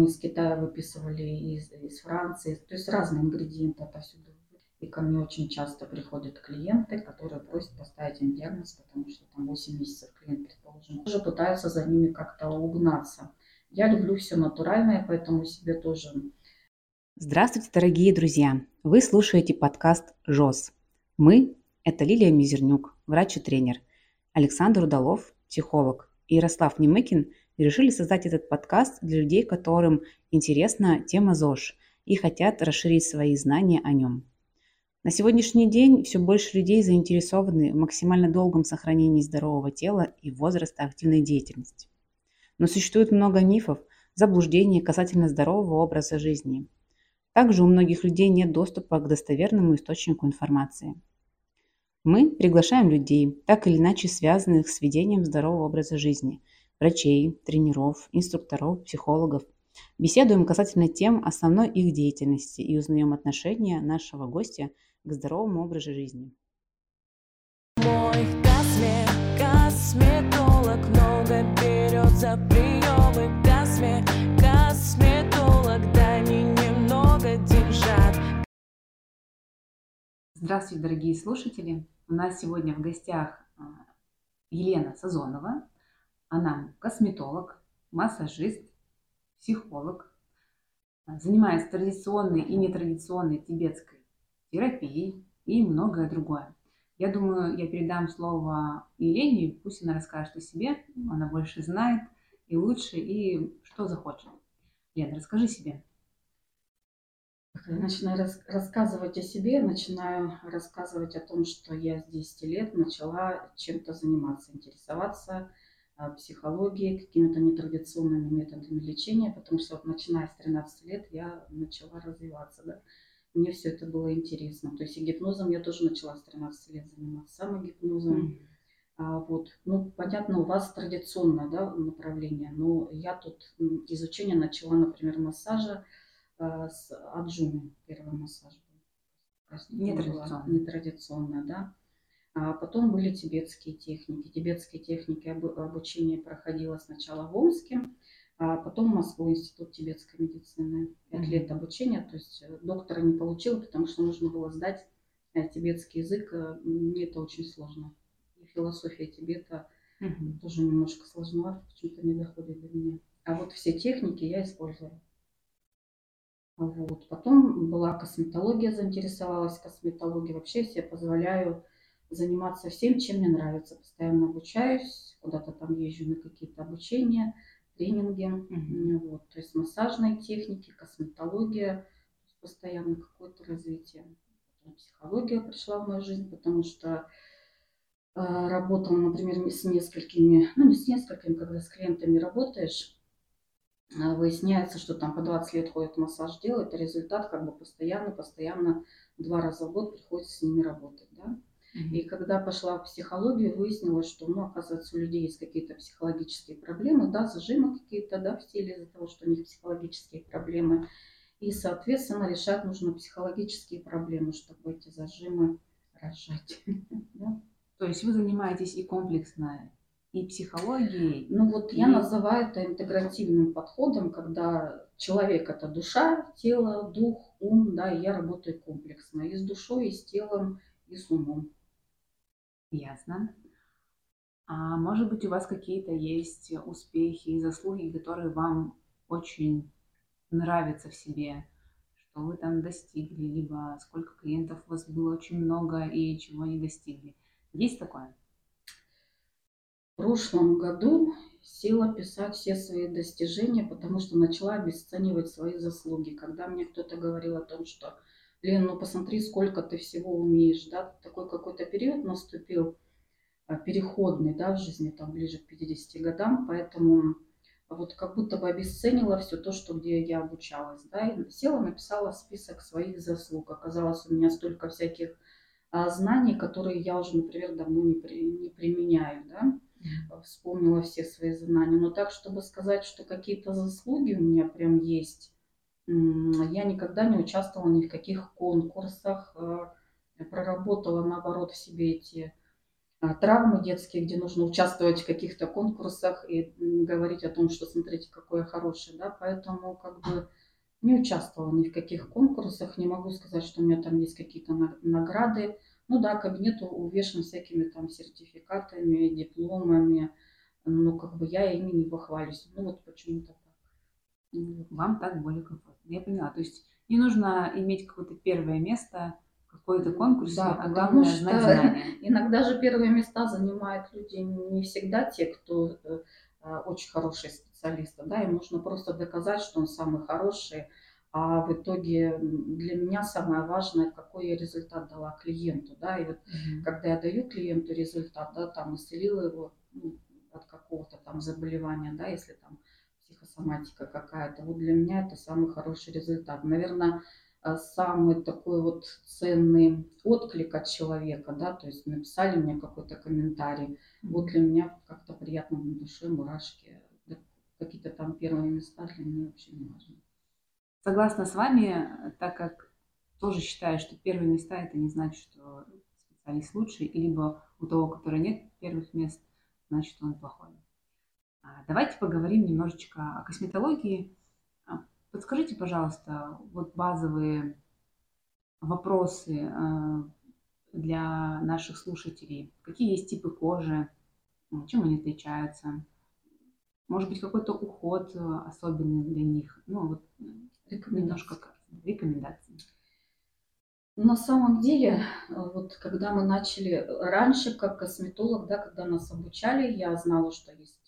из Китая выписывали, из, из Франции, то есть разные ингредиенты отовсюду. И ко мне очень часто приходят клиенты, которые просят поставить им диагноз, потому что там 8 месяцев клиент, предположим, уже пытаются за ними как-то угнаться. Я люблю все натуральное, поэтому себе тоже. Здравствуйте, дорогие друзья! Вы слушаете подкаст «ЖОС». Мы – это Лилия Мизернюк, врач и тренер, Александр Удалов, психолог, и Ярослав Немыкин – решили создать этот подкаст для людей, которым интересна тема ЗОЖ и хотят расширить свои знания о нем. На сегодняшний день все больше людей заинтересованы в максимально долгом сохранении здорового тела и возраста активной деятельности. Но существует много мифов, заблуждений касательно здорового образа жизни. Также у многих людей нет доступа к достоверному источнику информации. Мы приглашаем людей, так или иначе связанных с ведением здорового образа жизни – врачей, тренеров, инструкторов, психологов. Беседуем касательно тем основной их деятельности и узнаем отношение нашего гостя к здоровому образу жизни. Мой косме, косметолог много берет за приемы. Косме, косметолог, дай мне немного деньжат. Здравствуйте, дорогие слушатели! У нас сегодня в гостях а, Елена Сазонова, она косметолог, массажист, психолог, занимается традиционной и нетрадиционной тибетской терапией и многое другое. Я думаю, я передам слово Елене, пусть она расскажет о себе, она больше знает и лучше, и что захочет. Лена, расскажи себе. Я начинаю рас- рассказывать о себе, начинаю рассказывать о том, что я с 10 лет начала чем-то заниматься, интересоваться психологией, какими-то нетрадиционными методами лечения, потому что вот начиная с 13 лет я начала развиваться, да. Мне все это было интересно. То есть и гипнозом я тоже начала с 13 лет заниматься, самогипнозом. Mm-hmm. А, вот, ну, понятно, у вас традиционное да, направление, но я тут изучение начала, например, массажа а, с аджуны, первый массаж был. Нетрадиционно. Нетрадиционно, да. А потом были тибетские техники. Тибетские техники обучение проходило сначала в Омске, а потом в Москву институт тибетской медицины. Пять mm-hmm. лет обучения, то есть э, доктора не получил, потому что нужно было сдать э, тибетский язык. Э, мне это очень сложно. И философия Тибета mm-hmm. тоже немножко сложновато, почему-то не доходит до меня. А вот все техники я использую. Вот. Потом была косметология, заинтересовалась косметологией. Вообще себе позволяю заниматься всем, чем мне нравится. Постоянно обучаюсь, куда-то там езжу на какие-то обучения, тренинги. Mm-hmm. Вот, то есть массажные техники, косметология, постоянно какое-то развитие. Психология пришла в мою жизнь, потому что э, работала, например, с несколькими, ну не с несколькими, когда с клиентами работаешь, э, выясняется, что там по 20 лет ходят массаж делают, а результат как бы постоянно, постоянно два раза в год приходится с ними работать, да. И когда пошла в психологию, выяснилось, что, ну, оказывается, у людей есть какие-то психологические проблемы, да, зажимы какие-то, да, в теле из-за того, что у них психологические проблемы. И, соответственно, решать нужно психологические проблемы, чтобы эти зажимы разжать. То есть вы занимаетесь и комплексно, и психологией? Ну вот я называю это интегративным подходом, когда человек это душа, тело, дух, ум, да, и я работаю комплексно и с душой, и с телом, и с умом. Ясно. А может быть, у вас какие-то есть успехи и заслуги, которые вам очень нравятся в себе, что вы там достигли, либо сколько клиентов у вас было очень много и чего не достигли. Есть такое? В прошлом году села писать все свои достижения, потому что начала обесценивать свои заслуги. Когда мне кто-то говорил о том, что Лен, ну посмотри, сколько ты всего умеешь, да, такой какой-то период наступил а, переходный, да, в жизни, там, ближе к 50 годам, поэтому вот как будто бы обесценила все то, что где я обучалась, да, и села, написала список своих заслуг. Оказалось, у меня столько всяких а, знаний, которые я уже, например, давно не, при, не применяю, да, вспомнила все свои знания. Но так, чтобы сказать, что какие-то заслуги у меня прям есть, я никогда не участвовала ни в каких конкурсах, э, проработала наоборот в себе эти а, травмы детские, где нужно участвовать в каких-то конкурсах и говорить о том, что смотрите, какой я хороший, да, поэтому как бы не участвовала ни в каких конкурсах, не могу сказать, что у меня там есть какие-то награды. Ну да, кабинет увешан всякими там сертификатами, дипломами, но как бы я ими не похвалюсь. Ну вот почему-то Вам так более комфортно. Я поняла. То есть не нужно иметь какое-то первое место в какой-то конкурсе, да, а главное знать знания. Иногда же первые места занимают люди не всегда те, кто э, э, очень хорошие специалисты. Да, им нужно просто доказать, что он самый хороший. А в итоге для меня самое важное, какой я результат дала клиенту. Да, и вот mm-hmm. когда я даю клиенту результат, да, там исцелила его ну, от какого-то там заболевания, да, если там психосоматика какая-то. Вот для меня это самый хороший результат. Наверное, э, самый такой вот ценный отклик от человека, да, то есть написали мне какой-то комментарий. Вот для меня как-то приятно на душе, мурашки. Какие-то там первые места для меня вообще не важны. Согласна с вами, так как тоже считаю, что первые места это не значит, что специалист лучший, либо у того, который нет первых мест, значит он плохой. А, давайте поговорим немножечко о косметологии. А, подскажите, пожалуйста, вот базовые вопросы а, для наших слушателей. Какие есть типы кожи, чем они отличаются? Может быть, какой-то уход особенный для них? Ну, вот немножко рекомендации. На самом деле, вот когда мы начали раньше, как косметолог, да, когда нас обучали, я знала, что есть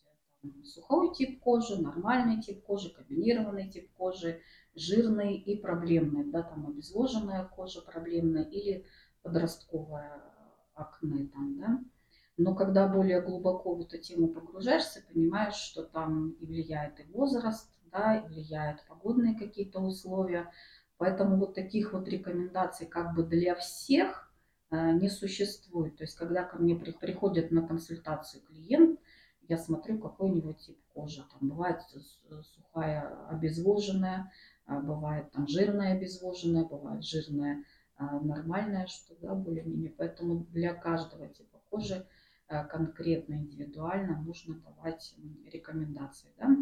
сухой тип кожи, нормальный тип кожи, комбинированный тип кожи, жирный и проблемный, да, там обезвоженная кожа проблемная или подростковая акне там, да. Но когда более глубоко в эту тему погружаешься, понимаешь, что там и влияет и возраст, да, и влияют погодные какие-то условия. Поэтому вот таких вот рекомендаций как бы для всех э, не существует. То есть когда ко мне приходит на консультацию клиент, я смотрю, какой у него тип кожи. Там бывает сухая обезвоженная, а бывает там жирная обезвоженная, бывает жирная а, нормальная, что да, более-менее. Поэтому для каждого типа кожи а, конкретно, индивидуально нужно давать рекомендации. Да?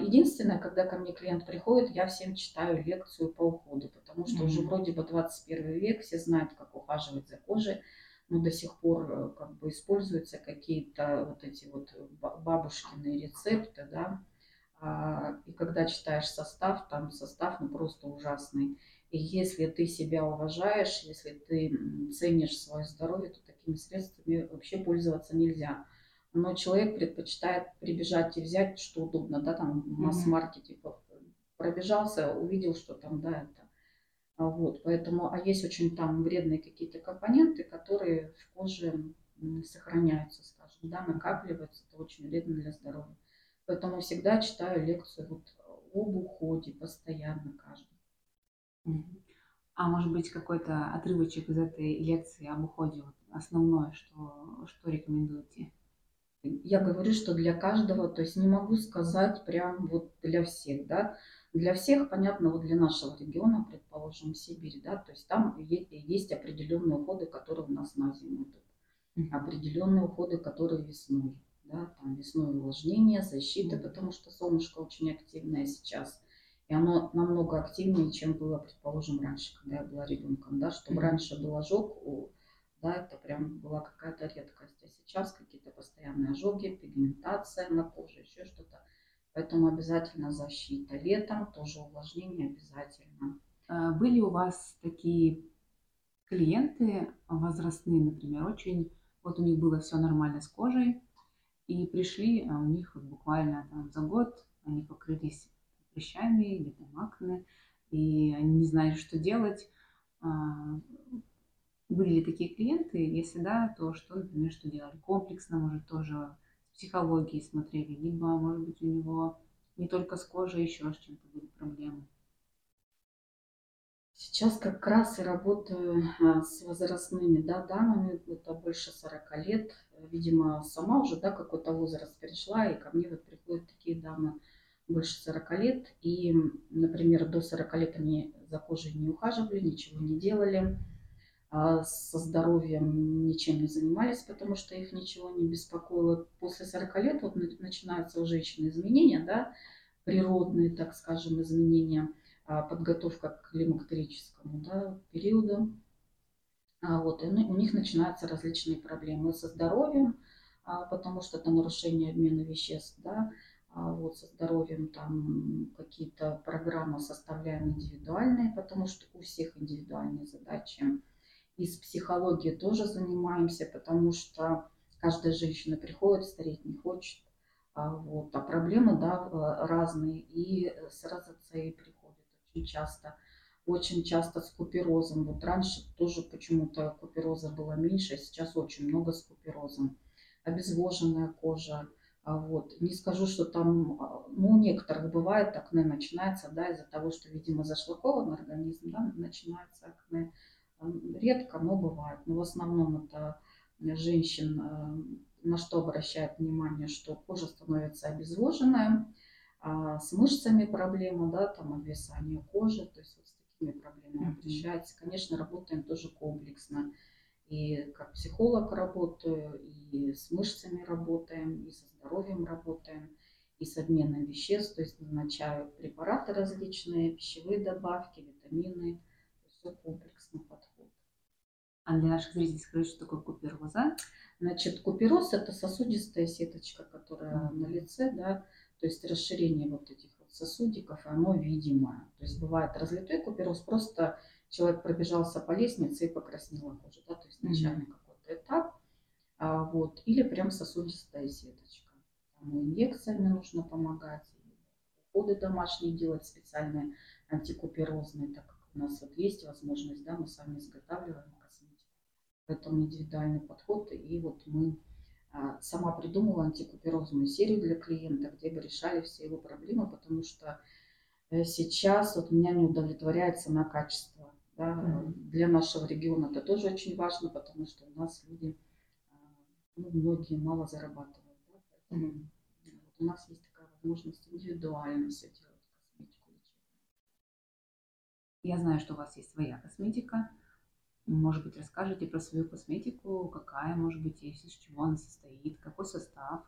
Единственное, когда ко мне клиент приходит, я всем читаю лекцию по уходу, потому что mm-hmm. уже вроде бы 21 век, все знают, как ухаживать за кожей но до сих пор э, как бы используются какие-то вот эти вот бабушкины рецепты, да, а, и когда читаешь состав, там состав ну просто ужасный. И если ты себя уважаешь, если ты ценишь свое здоровье, то такими средствами вообще пользоваться нельзя. Но человек предпочитает прибежать и взять, что удобно, да, там в масс-маркете типа, пробежался, увидел, что там, да, это вот, поэтому, а есть очень там вредные какие-то компоненты, которые в коже сохраняются, скажем, да, накапливаются, это очень вредно для здоровья. Поэтому всегда читаю лекцию вот об уходе постоянно каждый. А может быть какой-то отрывочек из этой лекции об уходе, вот основное, что, что рекомендуете? Я говорю, что для каждого, то есть не могу сказать прям вот для всех, да, для всех, понятно, вот для нашего региона, предположим, Сибирь, да, то есть там есть определенные уходы, которые у нас на зиму идут, определенные уходы, которые весной, да, там весной увлажнение, защита, потому что солнышко очень активное сейчас, и оно намного активнее, чем было, предположим, раньше, когда я была ребенком, да, чтобы раньше был ожог, да, это прям была какая-то редкость, а сейчас какие-то постоянные ожоги, пигментация на коже, еще что-то. Поэтому обязательно защита. Летом тоже увлажнение обязательно. А были у вас такие клиенты возрастные, например, очень, вот у них было все нормально с кожей, и пришли, а у них вот буквально там за год они покрылись прыщами или там акне, и они не знали, что делать. А, были ли такие клиенты? Если да, то что, например, что делали? Комплексно, может, тоже психологии смотрели, либо, может быть, у него не только с кожей, еще с чем-то были проблемы. Сейчас как раз и работаю а, с возрастными да, дамами, это больше 40 лет. Видимо, сама уже да, какой-то возраст перешла, и ко мне вот приходят такие дамы больше 40 лет. И, например, до 40 лет они за кожей не ухаживали, ничего не делали. А со здоровьем ничем не занимались, потому что их ничего не беспокоило. После 40 лет вот начинаются у женщин изменения, да, природные, так скажем, изменения, а, подготовка к климактерическому да, периоду. А вот, и у них начинаются различные проблемы со здоровьем, а, потому что это нарушение обмена веществ, да, а вот со здоровьем там какие-то программы составляем индивидуальные, потому что у всех индивидуальные задачи. И с психологией тоже занимаемся, потому что каждая женщина приходит, стареть не хочет. А, вот, а проблемы да, э, разные. И с розоцеей приходят очень часто. Очень часто с куперозом. Вот раньше тоже почему-то купероза было меньше, а сейчас очень много с куперозом. Обезвоженная кожа. А вот. Не скажу, что там, ну, у некоторых бывает акне начинается, да, из-за того, что, видимо, зашлакован организм, да, начинается акне редко, но бывает. Но в основном это женщин, э, на что обращают внимание, что кожа становится обезвоженная, а с мышцами проблема, да, там обвисание кожи, то есть вот с такими проблемами обращается. Конечно, работаем тоже комплексно. И как психолог работаю, и с мышцами работаем, и со здоровьем работаем, и с обменом веществ, то есть назначаю препараты различные, пищевые добавки, витамины, все комплексный подход. А для наших зрителей скажи, что такое купероза? Значит, купероз – это сосудистая сеточка, которая mm-hmm. на лице, да, то есть расширение вот этих вот сосудиков, оно видимое. То есть бывает разлитой купероз, просто человек пробежался по лестнице и покраснела кожа, да, то есть начальный mm-hmm. какой-то этап, а, вот, или прям сосудистая сеточка. Там инъекциями нужно помогать, уходы домашние делать специальные антикуперозные, так у нас вот есть возможность, да, мы сами изготавливаем. Поэтому индивидуальный подход. И вот мы а, сама придумала антикуперозную серию для клиента, где бы решали все его проблемы, потому что э, сейчас вот меня не удовлетворяет цена качества. Да. Mm-hmm. Для нашего региона это тоже очень важно, потому что у нас люди, а, ну, многие мало зарабатывают. Да. Поэтому mm-hmm. вот у нас есть такая возможность индивидуально все делать. Я знаю, что у вас есть своя косметика. Может быть, расскажите про свою косметику, какая, может быть, есть, из чего она состоит, какой состав,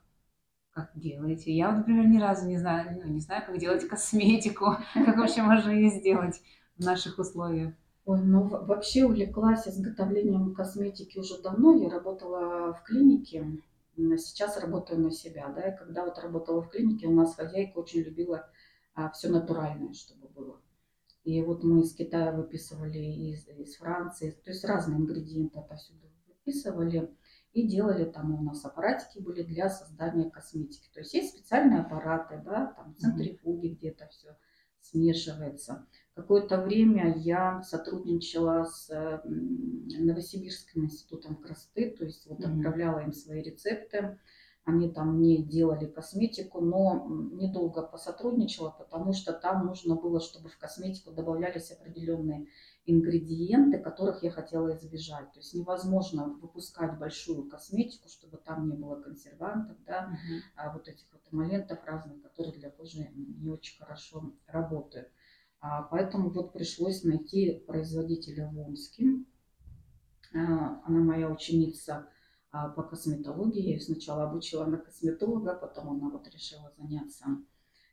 как делаете. Я, например, ни разу не знаю, ну, не знаю, как делать косметику, как вообще можно ее сделать в наших условиях. Ой, ну вообще увлеклась изготовлением косметики уже давно. Я работала в клинике, сейчас работаю на себя, да, и когда вот работала в клинике, у нас хозяйка очень любила а, все натуральное, чтобы было. И вот мы из Китая выписывали, из, из Франции, то есть разные ингредиенты отовсюду выписывали и делали там у нас аппаратики были для создания косметики. То есть есть специальные аппараты, да, там центрифуги, где это все смешивается. Какое-то время я сотрудничала с Новосибирским институтом красоты, то есть вот отправляла им свои рецепты они там мне делали косметику, но недолго посотрудничала, потому что там нужно было, чтобы в косметику добавлялись определенные ингредиенты, которых я хотела избежать. То есть невозможно выпускать большую косметику, чтобы там не было консервантов, да, uh-huh. а вот этих вот эмолентов разных, которые для кожи не очень хорошо работают. А, поэтому вот пришлось найти производителя в Омске. А, она моя ученица по косметологии. Сначала обучила на косметолога, потом она вот решила заняться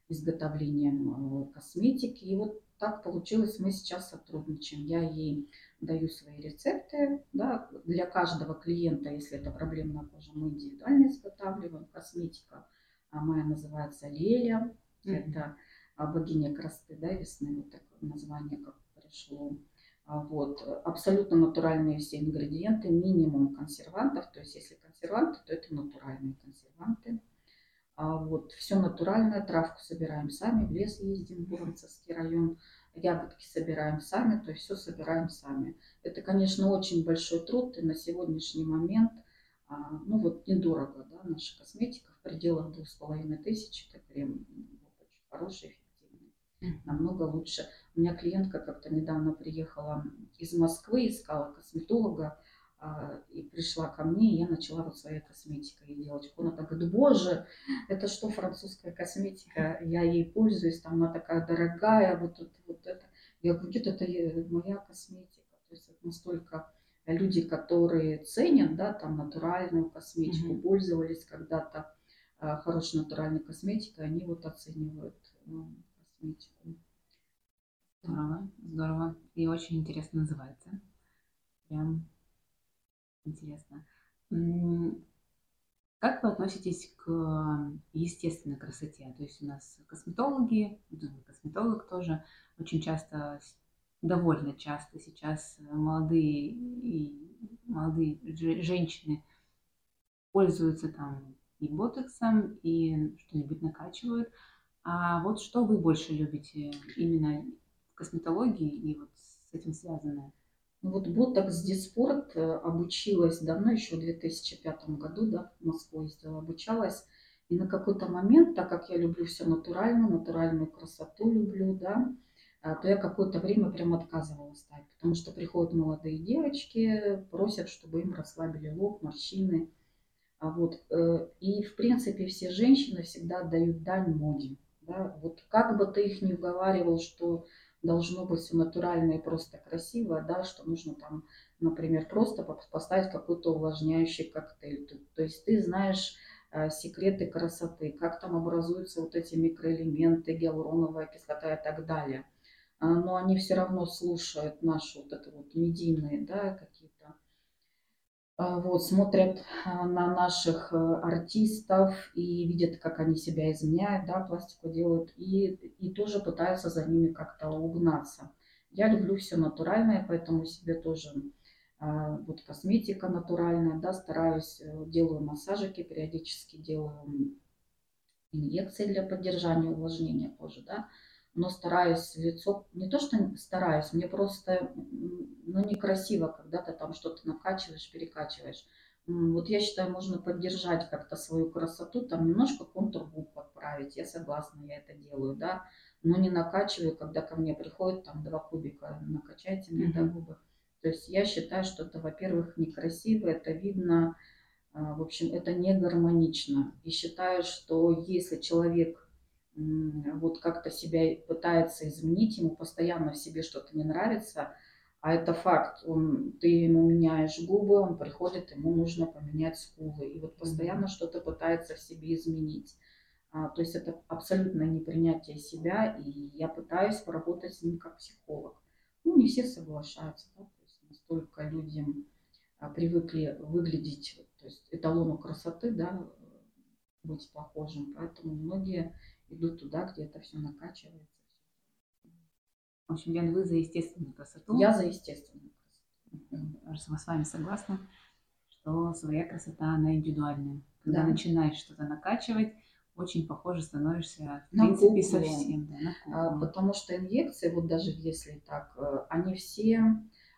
изготовлением э, косметики. И вот так получилось, мы сейчас сотрудничаем. Я ей даю свои рецепты. Да, для каждого клиента, если это проблемная кожа, мы индивидуально изготавливаем. Косметика а моя называется Леля. Mm-hmm. Это богиня красоты, да, весны, вот такое название как пришло. А, вот. Абсолютно натуральные все ингредиенты, минимум консервантов. То есть если консерванты, то это натуральные консерванты. А вот. Все натуральное, травку собираем сами, в лес ездим, Буромцевский район, ягодки собираем сами, то есть все собираем сами. Это, конечно, очень большой труд, и на сегодняшний момент, а, ну вот недорого, да, наша косметика в пределах двух с половиной тысяч, это крем очень хороший, намного лучше. У меня клиентка как-то недавно приехала из Москвы, искала косметолога, а, и пришла ко мне, и я начала вот своей косметикой делать. Она так говорит, боже, это что, французская косметика? Я ей пользуюсь, там она такая дорогая, вот, вот, вот это. Я говорю, нет, это моя косметика. То есть это настолько люди, которые ценят, да, там натуральную косметику, Мгм. пользовались когда-то а, хорошей натуральной косметикой, они вот оценивают ну, косметику. Здорово, здорово. И очень интересно называется. Прям интересно. Как вы относитесь к естественной красоте? То есть у нас косметологи, ну, косметолог тоже очень часто, довольно часто сейчас молодые и молодые же- женщины пользуются там и ботоксом, и что-нибудь накачивают. А вот что вы больше любите именно в косметологии и вот с этим связанное? Ну вот Ботокс Диспорт э, обучилась давно, еще в 2005 году, да, в Москву ездила, обучалась. И на какой-то момент, так как я люблю все натурально, натуральную красоту люблю, да, а, то я какое-то время прям отказывалась ставить, потому что приходят молодые девочки, просят, чтобы им расслабили лоб, морщины. А вот, э, и, в принципе, все женщины всегда отдают дань моде. Да? Вот как бы ты их не уговаривал, что должно быть все натурально и просто красиво, да, что нужно там, например, просто по- поставить какой-то увлажняющий коктейль. То, то есть ты знаешь э, секреты красоты, как там образуются вот эти микроэлементы, гиалуроновая кислота и так далее. А, Но они все равно слушают наши вот это вот медийные, да, какие-то а, вот, смотрят а, на наших э, артистов и видят, как они себя изменяют, да, пластику делают, и, и тоже пытаются за ними как-то угнаться. Я люблю все натуральное, поэтому себе тоже вот косметика натуральная, да, стараюсь, э, делаю массажики, периодически делаю инъекции для поддержания увлажнения кожи, да, но стараюсь лицо, не то что стараюсь, мне просто, ну, некрасиво, когда ты там что-то накачиваешь, перекачиваешь. Вот я считаю, можно поддержать как-то свою красоту, там немножко контур губ подправить, я согласна, я это делаю, да, но не накачиваю, когда ко мне приходит там два кубика, накачайте мне, да, Мгм. губы. То есть я считаю, что это, во-первых, некрасиво, это видно, а, В общем, это не гармонично. И считаю, что если человек вот как-то себя пытается изменить, ему постоянно в себе что-то не нравится, а это факт, он, ты ему меняешь губы, он приходит, ему нужно поменять скулы. И вот постоянно что-то пытается в себе изменить. А, то есть это абсолютно непринятие себя, и я пытаюсь поработать с ним как психолог. Ну, не все соглашаются, да, то есть настолько людям а, привыкли выглядеть, то есть эталону красоты, да, быть похожим. Поэтому многие идут туда, где это все накачивается. В общем, Лен, вы за естественную красоту. Я за естественную красоту. Я с вами согласна, что своя красота, она индивидуальная. Когда Да. начинаешь что-то накачивать, очень похоже становишься, в На принципе, куклу. совсем. Да, на А, куклу. Потому что инъекции, вот даже если так, э, они все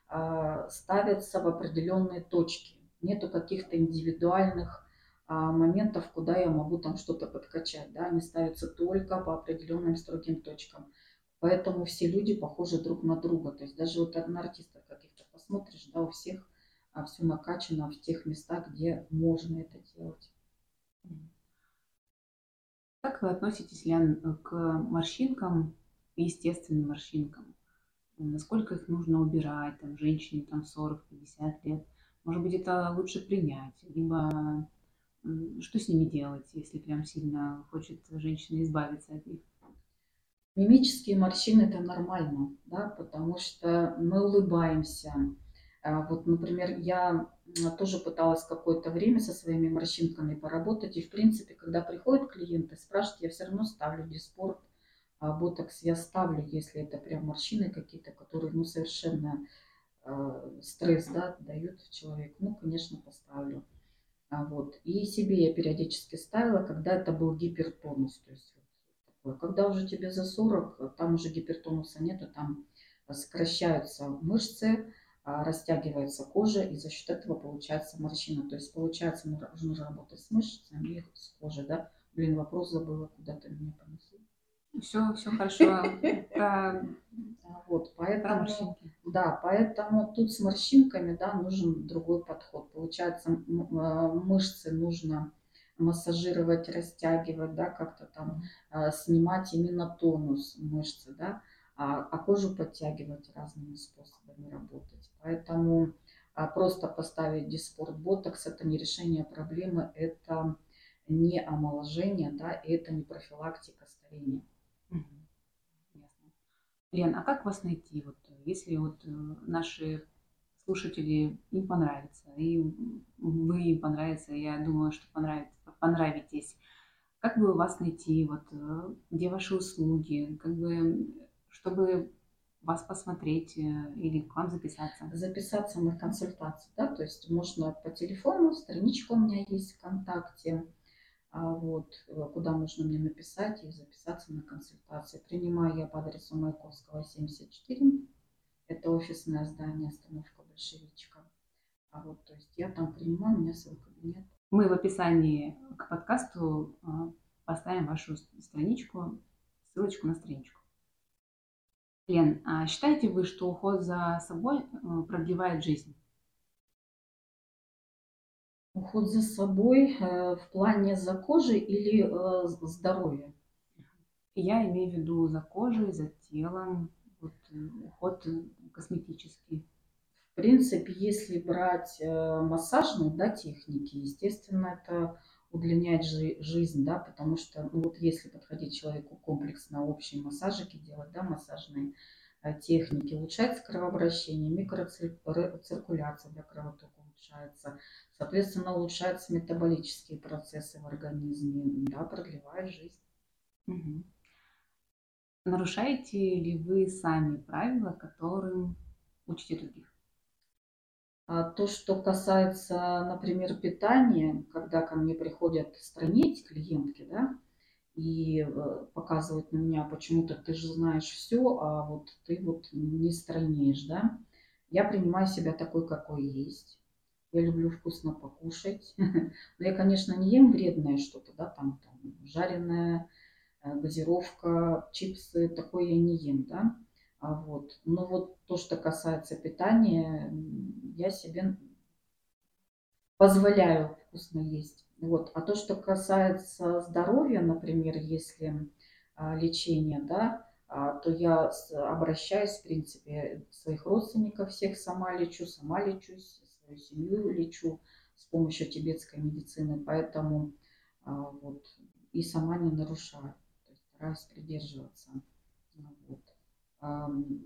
а, ставятся в определенные точки. Нету каких-то индивидуальных моментов, куда я могу там что-то подкачать. Да? Они ставятся только по определенным строгим точкам. Поэтому все люди похожи друг на друга. То есть даже вот на артистов каких-то посмотришь, да, у всех все накачано в тех местах, где можно это делать. Как вы относитесь, Лян, к морщинкам, естественным морщинкам? Насколько их нужно убирать, там, женщине там 40-50 лет? Может быть, это лучше принять, либо что с ними делать, если прям сильно хочет женщина избавиться от них? Мимические морщины это нормально, да, потому что мы улыбаемся. А, Вот, например, я тоже пыталась какое-то время со своими морщинками поработать. И, в принципе, когда приходят клиенты, спрашивают, я все равно ставлю диспорт, а ботокс я ставлю, если это прям морщины какие-то, которые, ну, совершенно э, стресс, да, дают человеку. Ну, конечно, поставлю. А вот. И себе я периодически ставила, когда это был гипертонус. То есть вот. Когда уже тебе за 40, там уже гипертонуса нету, там сокращаются мышцы, а, растягивается кожа, и за счет этого получается морщина. То есть получается нужно работать с мышцами и с кожей, да. Блин, вопрос забыла, куда-то меня понесли. Все, все хорошо. А, Вот, поэтому... Да, поэтому тут с морщинками, да, нужен другой подход. Получается, э, мышцы нужно массажировать, растягивать, да, как-то там э, снимать именно тонус мышцы, да, а, а кожу подтягивать разными способами работать. Поэтому А просто поставить диспорт ботокс – это не решение проблемы, это не омоложение, да, и это не профилактика старения. Лен, а как вас найти? Вот, если вот э, наши слушатели им понравится, и вы им понравится, я думаю, что понравится, понравитесь. Как бы вас найти, вот, э, где ваши услуги, как бы, чтобы вас посмотреть э, или к вам записаться? Записаться на консультацию, да, то есть можно по телефону, страничка у меня есть ВКонтакте, вот, э, куда можно мне написать и записаться на консультацию. Принимаю я по адресу Маяковского, 74. Это офисное здание, остановка Большевичка. А вот, то есть я там принимаю, у меня свой кабинет. Мы в описании к подкасту а, поставим вашу страничку, ссылочку на страничку. Лен, а считаете вы, что уход за собой э, продлевает жизнь? Уход за собой э, в плане за кожей или э, здоровья? Я имею в виду за кожей, за телом, вот, уход косметический. В принципе, если брать массажные да, техники, естественно, это удлиняет жи- жизнь, да, потому что, ну, вот если подходить человеку комплексно, общие массажики делать, да, массажные э, техники, улучшается кровообращение, микроциркуляция, да, кровоток улучшается, соответственно, улучшаются метаболические процессы в организме, да, продлевает жизнь. Угу. Нарушаете ли вы сами правила, которым учите других? А то, что касается, например, питания, когда ко мне приходят странить клиентки, да, и э, показывают на меня, почему-то ты же знаешь все, а вот ты вот не странеешь, да. Я принимаю себя такой, какой есть. Я люблю вкусно покушать. Но я, конечно, не ем вредное что-то, да, там, там жареное, э, газировка, чипсы, такое я не ем, да. А вот. Но вот то, что касается питания, я себе позволяю вкусно есть. Вот. А то, что касается здоровья, например, если а, лечение, да, а, то я обращаюсь, в принципе, своих родственников всех сама лечу, сама лечусь, свою семью лечу с помощью тибетской медицины, поэтому а, вот, и сама не нарушаю, то есть стараюсь придерживаться. Вот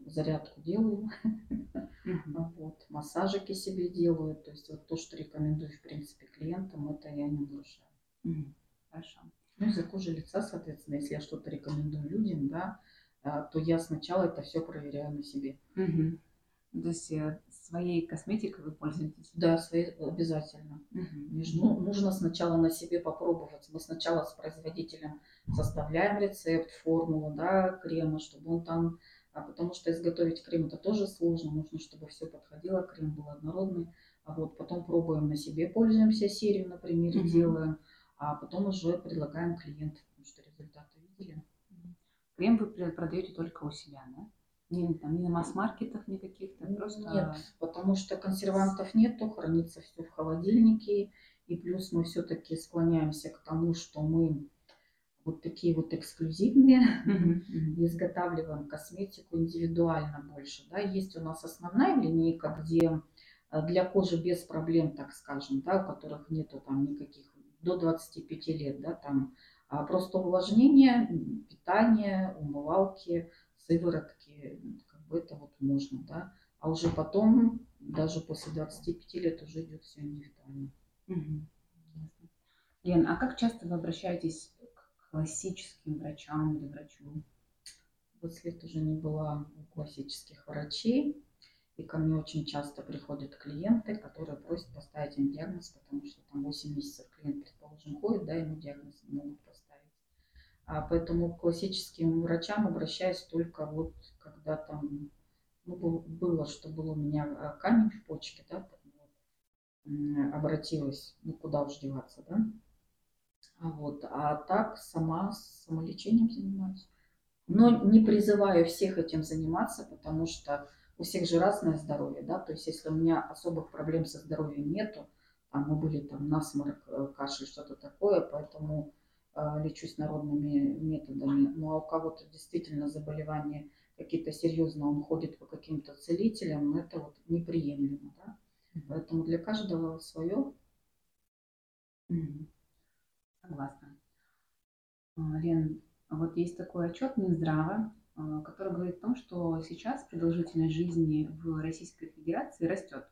зарядку делаю, вот, массажики себе делаю. То есть вот то, что рекомендую, в принципе, клиентам, это я не нарушаю. Хорошо. Ну и за кожей лица, соответственно, если я что-то рекомендую людям, да, а, то я сначала это все проверяю на себе. То есть э, своей косметикой вы пользуетесь? Да, своей обязательно. Угу. Ну, нужно сначала на себе попробовать. Мы сначала с производителем составляем рецепт, формулу, да, крема, чтобы он там а потому что изготовить крем это тоже сложно, нужно, чтобы все подходило, крем был однородный. А вот потом пробуем на себе, пользуемся серию, например, mm-hmm. делаем, а потом уже предлагаем клиентам, потому что результаты видели. Крем вы продаете только у себя, да? Не, там, не на масс-маркетах никаких, то просто... Нет, потому что консервантов нету, хранится все в холодильнике, и плюс мы все-таки склоняемся к тому, что мы вот такие вот эксклюзивные, изготавливаем косметику индивидуально больше. Да. Есть у нас основная линейка, где э, для кожи без проблем, так скажем, да, у которых нету там никаких до 25 лет, да, там а просто увлажнение, питание, умывалки, сыворотки, как бы это вот можно, да. А уже потом, даже после 25 лет, уже идет все индивидуально. Угу. Лен, а как часто вы обращаетесь классическим врачам или врачу? 20 лет уже не была у классических врачей. И ко мне очень часто приходят клиенты, которые просят поставить им диагноз, потому что там 8 месяцев клиент, предположим, ходит, да, ему диагноз не могут поставить. А поэтому к классическим врачам обращаюсь только вот когда там, ну, было, что был у меня а, камень в почке, да, обратилась, ну, куда уж деваться, да, вот. А так сама самолечением занимаюсь. Но не призываю всех этим заниматься, потому что у всех же разное здоровье, да, то есть если у меня особых проблем со здоровьем нету, там мы были там насморк, э, кашель, что-то такое, поэтому лечусь народными методами. Ну а у кого-то действительно заболевания какие-то серьезные, он ходит по каким-то целителям, это вот неприемлемо, да. Поэтому для каждого свое. Согласна. А, Лен, вот есть такой отчет Минздрава, а, который говорит о том, что сейчас продолжительность жизни в Российской Федерации растет.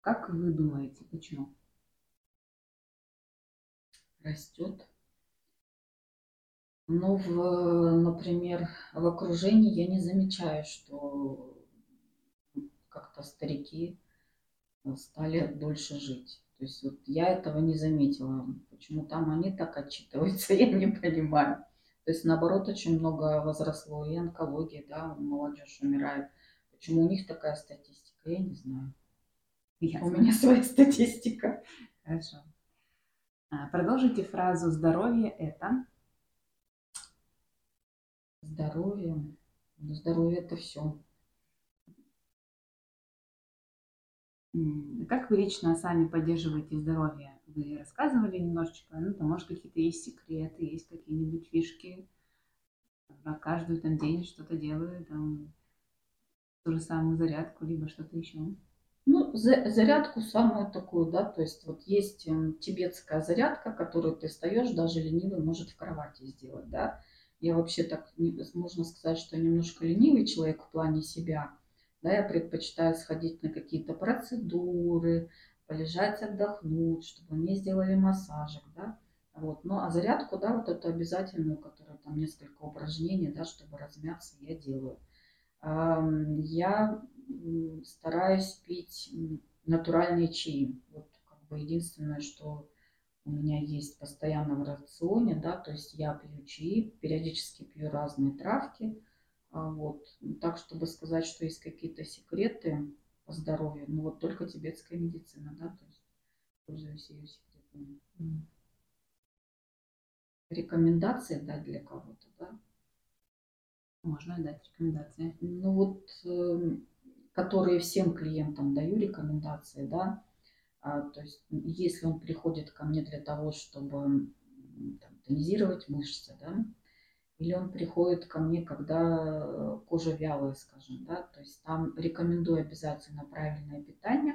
Как вы думаете, почему? Растет. Ну, в, например, в окружении я не замечаю, что как-то старики стали дольше жить. То есть вот я этого не заметила. Почему там они так отчитываются, я не понимаю. То есть наоборот очень много возросло и онкологии, да, молодежь умирает. Почему у них такая статистика, я не знаю. Ясно. У меня своя статистика. Хорошо. А, Продолжите фразу «здоровье – это…» Здоровье. Здоровье это все. Как вы лично сами поддерживаете здоровье? Вы рассказывали немножечко, ну, там, может, какие-то есть секреты, есть какие-нибудь фишки. На каждый там день что-то делаю, там, ту же самую зарядку, либо что-то еще. За- зарядку самую такую, да, то есть вот есть эм, тибетская зарядка, которую ты встаешь, даже ленивый может в кровати сделать, да. Я вообще так, можно сказать, что немножко ленивый человек в плане себя, да, я предпочитаю сходить на какие-то процедуры, полежать, отдохнуть, чтобы мне сделали массажик, да. Вот. Ну, а зарядку, да, вот эту обязательную, которая там несколько упражнений, да, чтобы размяться, я делаю. Я стараюсь пить натуральные чаи. Вот как бы единственное, что у меня есть постоянно в рационе, да, то есть я пью чаи, периодически пью разные травки. А Вот. Ну, Так, чтобы сказать, что есть какие-то секреты по здоровью, ну вот только тибетская медицина, да, то есть пользуюсь ее секретами. Рекомендации дать для кого-то, да, Можно дать рекомендации. Ну вот, э, которые всем клиентам даю рекомендации, да, А, то есть если он приходит ко мне для того, чтобы там, тонизировать мышцы, да, или он приходит ко мне, когда э, кожа вялая, скажем, да, то есть там рекомендую обязательно правильное питание,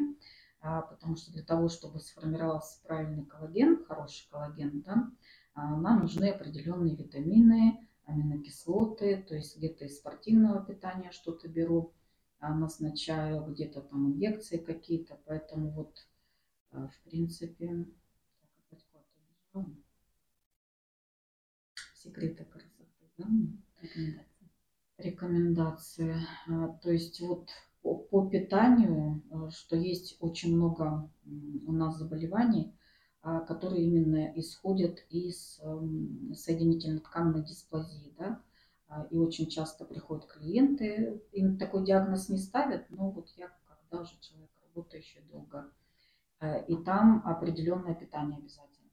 а, потому что для того, чтобы сформировался правильный коллаген, хороший коллаген, да, а, нам нужны определенные витамины, аминокислоты, то есть где-то из спортивного питания что-то беру, назначаю, где-то там инъекции какие-то, поэтому вот, а, в принципе, секреты красоты, да? Рекомендации. А, То есть вот по, по питанию, что есть очень много у нас заболеваний, а, которые именно исходят из эм, соединительно-тканной дисплазии, да. А, И очень часто приходят клиенты, им такой диагноз не ставят, но вот я, когда уже человек работающий долго, э, и там определенное питание обязательно.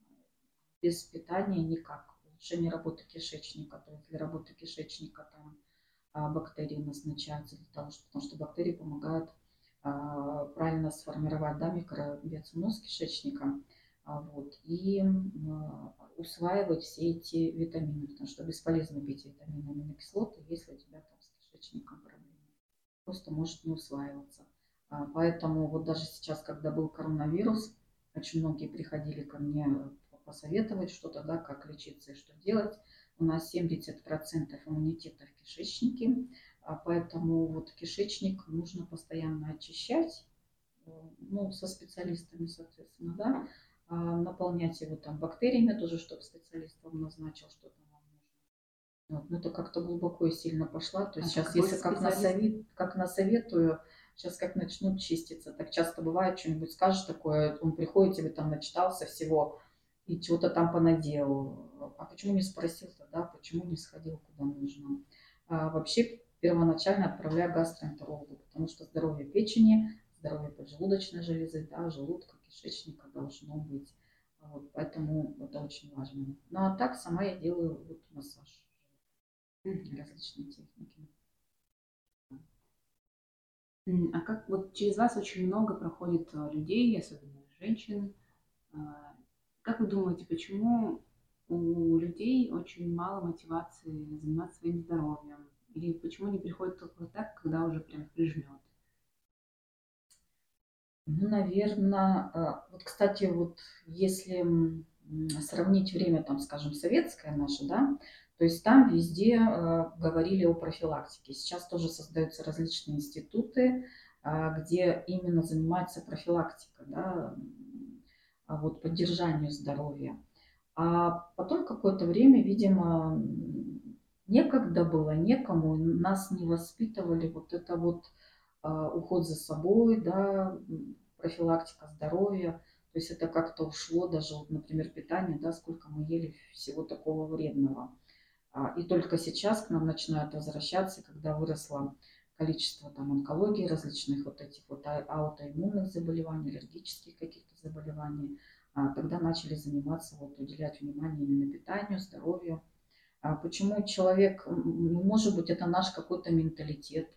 Без питания никак. Улучшение работы кишечника, то есть для работы кишечника там а, бактерии назначаются для того, что, потому что бактерии помогают а, правильно сформировать да, микробиоценоз кишечника вот, и м, усваивать все эти витамины, потому что бесполезно пить витамины, аминокислоты, если у тебя там с кишечником проблемы. Просто может не усваиваться. А, Поэтому вот даже сейчас, когда был коронавирус, очень многие приходили ко мне посоветовать что-то, да, как лечиться и что делать. У нас 70% иммунитета в кишечнике, а поэтому вот кишечник нужно постоянно очищать, э, ну, со специалистами, соответственно, да, а наполнять его там бактериями тоже, чтобы специалист вам назначил, что там вам нужно. Вот. Ну, это как-то глубоко и сильно пошла. То есть А сейчас, если как, специалист? насовет, как насоветую, сейчас как начнут чиститься, так часто бывает, что-нибудь скажешь такое, он приходит, тебе там начитался всего, и чего-то там понаделал. А почему не спросил тогда, почему не сходил куда нужно? А вообще первоначально отправляю гастроэнтерологу, потому что здоровье печени, здоровье поджелудочной железы, да, желудка, кишечника должно быть. Вот, поэтому это очень важно. Ну а так сама я делаю вот массаж, различные техники. А как вот через вас очень много проходит а, людей, особенно женщин. А, Как вы думаете, почему у людей очень мало мотивации заниматься своим здоровьем? Или почему не приходит только так, когда уже прям прижмет? Ну, наверное, а, вот, кстати, вот если сравнить время, там, скажем, советское наше, да, то есть там везде э, говорили о профилактике. Сейчас тоже создаются различные институты, э, где именно занимается профилактика, да, вот поддержанию здоровья. А потом какое-то время, видимо, некогда было, некому, нас не воспитывали вот это вот уход за собой, да, профилактика здоровья. То есть это как-то ушло даже, вот, например, питание, да, сколько мы ели всего такого вредного. А, и только сейчас к нам начинают возвращаться, когда выросло количество там онкологии, различных вот этих вот а, аутоиммунных заболеваний, аллергических каких-то заболеваний. А, тогда начали заниматься, вот, уделять внимание именно питанию, здоровью. Почему человек, ну, может быть, это наш какой-то менталитет,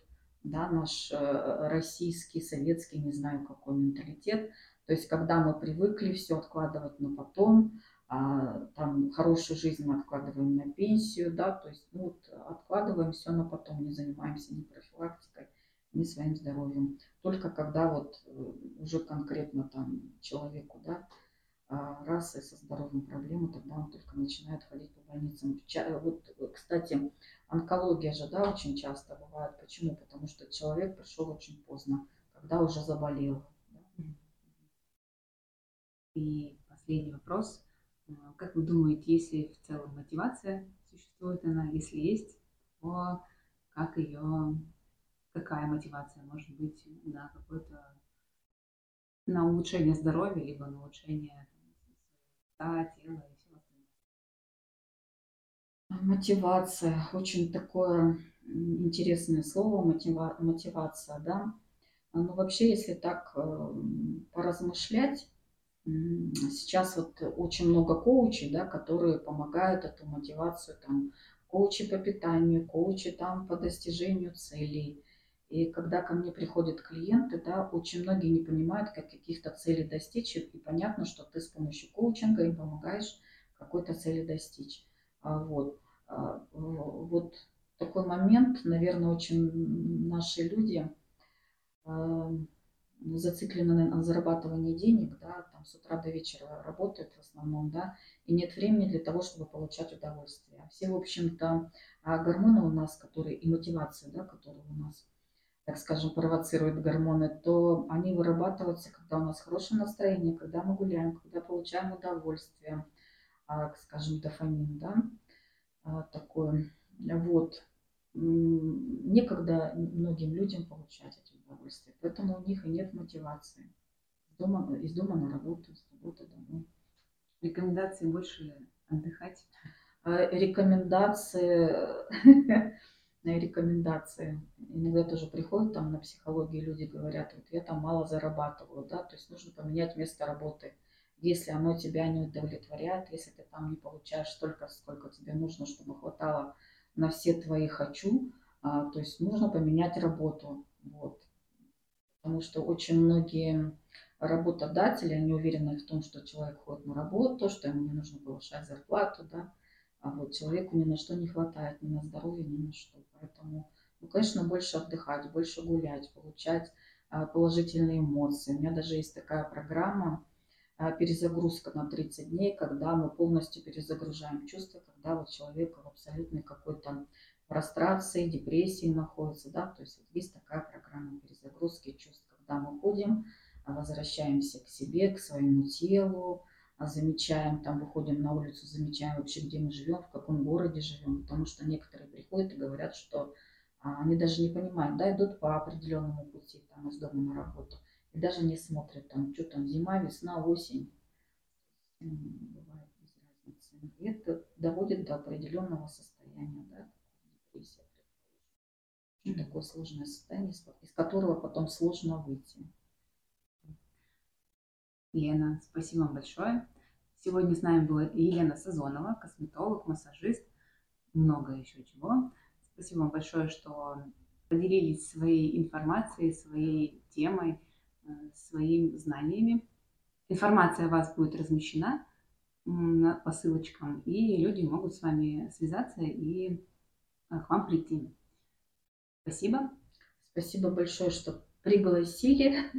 да, наш э, российский, советский, не знаю какой менталитет. То есть, когда мы привыкли все откладывать на потом, а, там хорошую жизнь мы откладываем на пенсию, да, то есть ну, вот, откладываем все на потом, не занимаемся ни профилактикой, ни своим здоровьем. Только когда вот э, уже конкретно там человеку, да, а, раз и со здоровьем проблемы, тогда он только начинает ходить по больницам. Вот, кстати, онкология же, да, очень часто бывает. Почему? Потому что человек пришел очень поздно, когда уже заболел. И последний вопрос. А, как вы думаете, если в целом мотивация существует она, если есть, то как ее, какая мотивация может быть на какое-то на улучшение здоровья, либо на улучшение там, тела и всего остального? Мотивация. Очень такое интересное слово, мотива, мотивация, да. Ну, вообще, если так э, поразмышлять, Сейчас вот очень много коучей, да, которые помогают эту мотивацию, там, коучи по питанию, коучи там по достижению целей. И когда ко мне приходят клиенты, да, очень многие не понимают, как каких-то целей достичь, и понятно, что ты с помощью коучинга им помогаешь какой-то цели достичь. А вот. А, вот такой момент, наверное, очень наши люди зациклены на зарабатывании денег, да, там с утра до вечера работают в основном, да, и нет времени для того, чтобы получать удовольствие. Все, в общем-то, а гормоны у нас, которые, и мотивация, да, которые у нас, так скажем, провоцируют гормоны, то они вырабатываются, когда у нас хорошее настроение, когда мы гуляем, когда получаем удовольствие, а, скажем, дофамин, да, а, такое. Вот. Некогда многим людям получать эти удовольствие. Поэтому у них и нет мотивации. Из дома, из дома на работу, с работы домой. Рекомендации больше отдыхать? А, рекомендации, рекомендации. Иногда тоже приходят там на психологии люди говорят, вот я там мало зарабатываю, да, то есть нужно поменять место работы. Если оно тебя не удовлетворяет, если ты там не получаешь столько, сколько тебе нужно, чтобы хватало на все твои хочу, а, то есть нужно поменять работу. Вот потому что очень многие работодатели, они уверены в том, что человек ходит на работу, что ему не нужно повышать зарплату, да, а вот человеку ни на что не хватает, ни на здоровье, ни на что. Поэтому, ну, конечно, больше отдыхать, больше гулять, получать а, положительные эмоции. У меня даже есть такая программа а, перезагрузка на 30 дней, когда мы полностью перезагружаем чувства, когда вот человек в абсолютной какой-то прострации, депрессии находится, да, то есть есть такая программа перезагрузки чувств, когда мы ходим, а, возвращаемся к себе, к своему телу, замечаем, там выходим на улицу, замечаем вообще, где мы живем, в каком городе живем, потому что некоторые приходят и говорят, что а, они даже не понимают, да, идут по определенному пути, там, из дома на работу, и даже не смотрят, там, что там, зима, весна, осень, бывает без разницы. И это доводит до определенного состояния, да, депрессия. Mm-hmm. Такое сложное состояние, из которого потом сложно выйти. Лена, спасибо вам большое. Сегодня с нами была Елена Сазонова, косметолог, массажист, много еще чего. Спасибо вам большое, что поделились своей информацией, своей темой, э, своими знаниями. Информация о вас будет размещена по ссылочкам, и люди могут с вами связаться и к вам прийти. Спасибо. Спасибо большое, что пригласили.